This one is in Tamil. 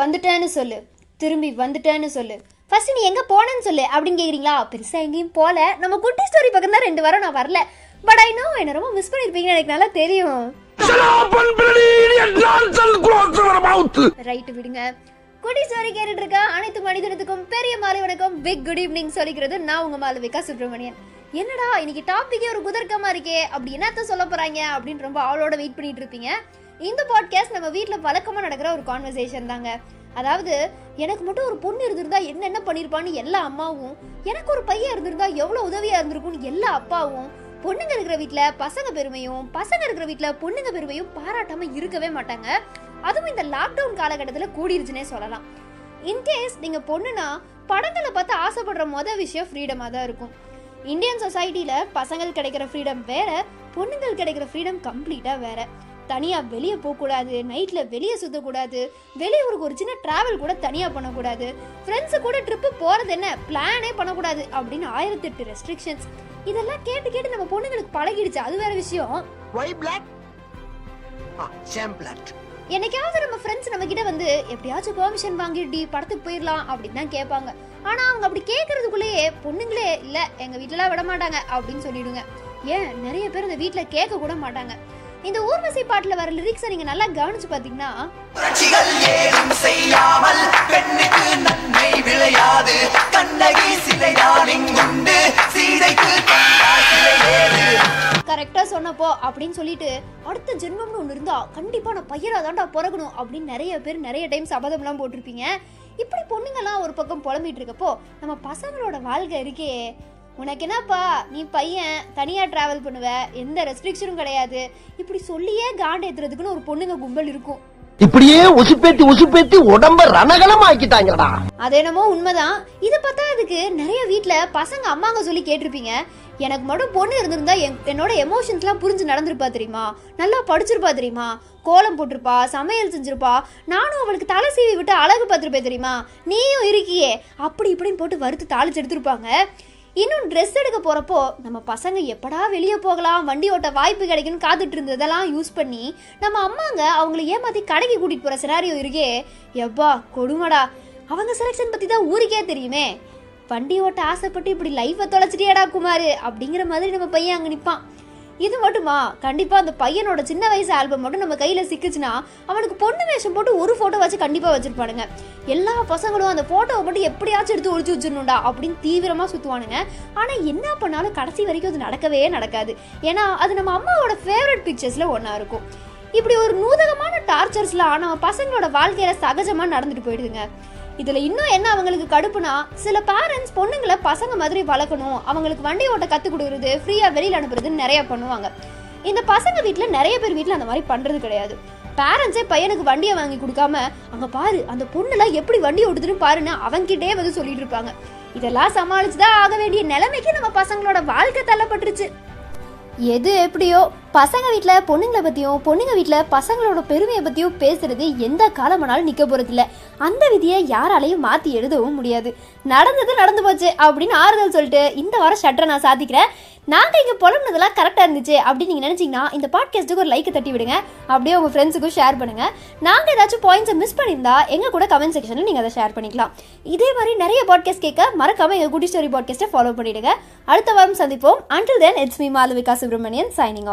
வந்துட்டேன்னு சொல்லு. திரும்பி வந்துட்டேன்னு சொல்லு. ஃபர்ஸ்ட் நீ எங்க போனேன்னு சொல்லு அப்படின்னு கேக்குறீங்களா? பெருசா எங்கேயும் போல. நம்ம குட்டி ஸ்டோரி பக்கம் தான் ரெண்டு வாரம் நான் வரல. பட் ஐ நோ என்ன ரொம்ப மிஸ் பண்ணிருப்பீங்கன்னு எனக்கு நல்லா தெரியும். Shut up and bloody idiot! Nonsense! Close your mouth! Right விடுங்க. குட்டி ஸ்டோரி கேட்டுட்டு இருக்க. அனைத்து மனிதனுக்கும் பெரிய மாலை வணக்கம் பிக் குட் ஈவினிங் சொல்லிக்கிறது நான் உங்க மாலவிகா சுப்ரமணியன் என்னடா இன்னைக்கு டாபிக்கே ஒரு குதர்க்கமா இருக்கே. அப்படி என்னத்த சொல்ல போறாங்க அப்படின்னு ரொம்ப ஆளோட வெயிட் பண்ணிட்டு இருப்பீங்க. இந்த பாட்காஸ்ட் நம்ம வீட்டில் வழக்கமாக நடக்கிற ஒரு கான்வர்சேஷன் தாங்க. அதாவது எனக்கு மட்டும் ஒரு பொண்ணு இருந்திருந்தா என்னென்ன பண்ணியிருப்பான்னு எல்லா அம்மாவும் எனக்கு ஒரு பையன் இருந்திருந்தா எவ்வளோ உதவியாக இருந்திருக்கும்னு எல்லா அப்பாவும் பொண்ணுங்க இருக்கிற வீட்டில் பசங்க பெருமையும் பசங்க இருக்கிற வீட்டில் பொண்ணுங்க பெருமையும் பாராட்டாமல் இருக்கவே மாட்டாங்க. அதுவும் இந்த லாக்டவுன் காலகட்டத்தில் கூடிருச்சுனே சொல்லலாம். இன்கேஸ் நீங்கள் பொண்ணுனா படங்களை பார்த்து ஆசைப்படுற மொதல் விஷயம் ஃப்ரீடமாக தான் இருக்கும். இந்தியன் சொசைட்டியில் பசங்கள் கிடைக்கிற ஃப்ரீடம் வேற பொண்ணுங்கள் கிடைக்கிற ஃப்ரீடம் கம்ப்ளீட்டாக வேற. தனியாக வெளியே போகக்கூடாது நைட்டில் வெளியே சுற்றக்கூடாது வெளியூருக்கு ஒரு சின்ன ட்ராவல் கூட தனியாக பண்ணக்கூடாது. ஃப்ரெண்ட்ஸு கூட ட்ரிப்பு போகிறது என்ன? பிளானே பண்ணக்கூடாது அப்படின்னு ஆயிரத்தெட்டு ரெஸ்ட்ரிக்ஷன்ஸ் இதெல்லாம் கேட்டு கேட்டு நம்ம பொண்ணுங்களுக்கு பழகிடுச்சு. அது வேற விஷயம்? Ah. என்னைக்காவது நம்ம ஃப்ரெண்ட்ஸ் நம்ம கிட்ட வந்து எப்படியாச்சும் பெர்மிஷன் வாங்கிட்டு படத்துக்கு போயிடலாம் அப்படின்னு தான் கேட்பாங்க. ஆனா அவங்க அப்படி கேட்கறதுக்குள்ளேயே பொண்ணுங்களே இல்ல எங்க வீட்டுல விட மாட்டாங்க அப்படின்னு சொல்லிடுங்க. ஏன்? நிறைய பேர் இந்த வீட்ல கேட்க கூட மாட்டாங்க. இந்த ஊர்வசி பாட்டுல வர லிரிக்ஸை நீங்க நல்லா கவனிச்சு பாத்தீங்கன்னா செய்யாமல் பெண்ணுக்கு நன்மை விளையாது. கண்ணகி சிலைதான் இங்குண்டு சீதைக்கு தந்தாய் சிலை ஏது கரெக்டா சொன்னப்போ அப்படின்னு சொல்லிட்டு அடுத்த ஜென்மம்னு ஒன்று இருந்தா கண்டிப்பா நான் பையனா தாண்டா பிறக்கணும் அப்படின்னு நிறைய பேர் நிறைய டைம் சபதம்லாம் போட்டிருப்பீங்க. இப்படி பொண்ணுங்கெல்லாம் ஒரு பக்கம் புலம்பிட்டு இருக்கப்போ நம்ம பசங்களோட வாழ்க்கை இருக்கே உனக்கு என்னப்பா நீ பையன் தனியாக ட்ராவல் பண்ணுவ எந்த ரெஸ்ட்ரிக்ஷனும் கிடையாது. இப்படி சொல்லியே காண்டு ஏத்துறதுக்குன்னு ஒரு பொண்ணுங்க கும்பல் இருக்கும். இப்படியே உசுப்பேத்தி உசுப்பேத்தி உடம்ப ரணகலம் ஆக்கிட்டாங்கடா அது என்னமோ உண்மைதான். இது பார்த்தா அதுக்கு நிறைய வீட்டில் பசங்க அம்மாங்க சொல்லி கேட்டிருப்பீங்க. எனக்கு மட்டும் பொண்ணு இருந்திருந்தா என் என்னோட எமோஷன்ஸ்லாம் புரிஞ்சு நடந்திருப்பா தெரியுமா? நல்லா படிச்சிருப்பா தெரியுமா? கோலம் போட்டிருப்பா சமையல் செஞ்சிருப்பா. நானும் அவளுக்கு தலை சீவி விட்டு அழகு பார்த்துருப்பேன் தெரியுமா? நீயும் இருக்கியே. அப்படி இப்படின்னு போட்டு வறுத்து தாளிச்சு எடுத்திருப்பாங்க. இன்னும் ட்ரெஸ் எடுக்க போகிறப்போ நம்ம பசங்க எப்படா வெளியே போகலாம் வண்டி ஓட்ட வாய்ப்பு கிடைக்கும்னு காத்துட்டு இருந்ததெல்லாம் யூஸ் பண்ணி நம்ம அம்மாங்க அவங்கள ஏமாத்தி கடைக்கு கூட்டிகிட்டு போகிற சினாரியோ இருக்கே. எப்பா கொடுமடா. அவங்க செலெக்ஷன் பற்றி தான் ஊருக்கே தெரியுமே. வண்டி ஓட்ட ஆசைப்பட்டு இப்படி லைஃப்பை தொலைச்சிட்டியாடா குமார். அப்படிங்கிற மாதிரி நம்ம பையன் அங்கே நிற்பான் இது மட்டுமா? கண்டிப்பாக அந்த பையனோட சின்ன வயசு ஆல்பம் மட்டும் நம்ம கையில் சிக்குச்சுன்னா அவனுக்கு பொண்ணு வேஷம் போட்டு ஒரு ஃபோட்டோ வச்சு கண்டிப்பாக வச்சிருப்பானுங்க. எல்லா பசங்களும் அந்த ஃபோட்டோவை மட்டும் எப்படியாச்சும் எடுத்து ஒழிச்சு வச்சிடணும்டா அப்படின்னு தீவிரமாக சுற்றுவானுங்க ஆனால் என்ன பண்ணாலும் கடைசி வரைக்கும் அது நடக்கவே நடக்காது. ஏன்னா அது நம்ம அம்மாவோட ஃபேவரட் பிக்சர்ஸில் ஒன்றா இருக்கும். இப்படி ஒரு நூதகமான டார்ச்சர்ஸ்லாம் நம்ம பசங்களோட வாழ்க்கையில சகஜமாக நடந்துட்டு போயிடுதுங்க. இதுல இன்னும் என்ன அவங்களுக்கு கடுப்புனா சில பேரண்ட்ஸ் பொண்ணுங்களை பசங்க மாதிரி வளர்க்கணும். அவங்களுக்கு வண்டி ஓட்ட கத்து கொடுக்குறது ஃப்ரீயா வெளியில் அனுப்புறதுன்னு நிறைய பண்ணுவாங்க. இந்த பசங்க வீட்டில் நிறைய பேர் வீட்டில் அந்த மாதிரி பண்ணுறது கிடையாது. பேரண்ட்ஸே பையனுக்கு வண்டியை வாங்கி கொடுக்காம அங்கே பாரு அந்த பொண்ணுலாம் எப்படி வண்டி ஓட்டுதுன்னு பாருன்னு அவங்கிட்டே வந்து சொல்லிட்டு இருப்பாங்க. இதெல்லாம் சமாளிச்சுதான் ஆக வேண்டிய நிலைமைக்கு நம்ம பசங்களோட வாழ்க்கை தள்ளப்பட்டுருச்சு. எது எப்படியோ பசங்க வீட்டில் பொண்ணுங்களை பற்றியும் பொண்ணுங்க வீட்டில் பசங்களோட பெருமையை பற்றியும் பேசுறது எந்த காலமானாலும் நிற்க போகிறதில்ல அந்த விதியை யாராலையும் மாற்றி எழுதவும் முடியாது. நடந்தது நடந்து போச்சு அப்படின்னு ஆறுதல் சொல்லிட்டு இந்த வாரம் ஷட்டரை நான் சாதிக்கிறேன். நாங்கள் இங்கே புலம்புனதெல்லாம் கரெக்டாக இருந்துச்சு அப்படின்னு நீங்கள் நினச்சிங்கன்னா இந்த பாட்காஸ்ட்டுக்கு ஒரு லைக்கை தட்டி விடுங்க. அப்படியே உங்கள் ஃப்ரெண்ட்ஸுக்கும் ஷேர் பண்ணுங்கள் நாங்கள் ஏதாச்சும் பாயிண்ட்ஸை மிஸ் பண்ணியிருந்தா எங்கள் கூட கமெண்ட் செக்ஷனில் நீங்கள் அதை ஷேர் பண்ணிக்கலாம். இதே மாதிரி நிறைய பாட்காஸ்ட் கேட்க மறக்காமல் எங்கள் குட்டி ஸ்டோரி பாட்காஸ்ட்டை ஃபாலோ பண்ணிடுங்க. அடுத்த வாரம் சந்திப்போம். Until then it's me Malavika Subramanian signing off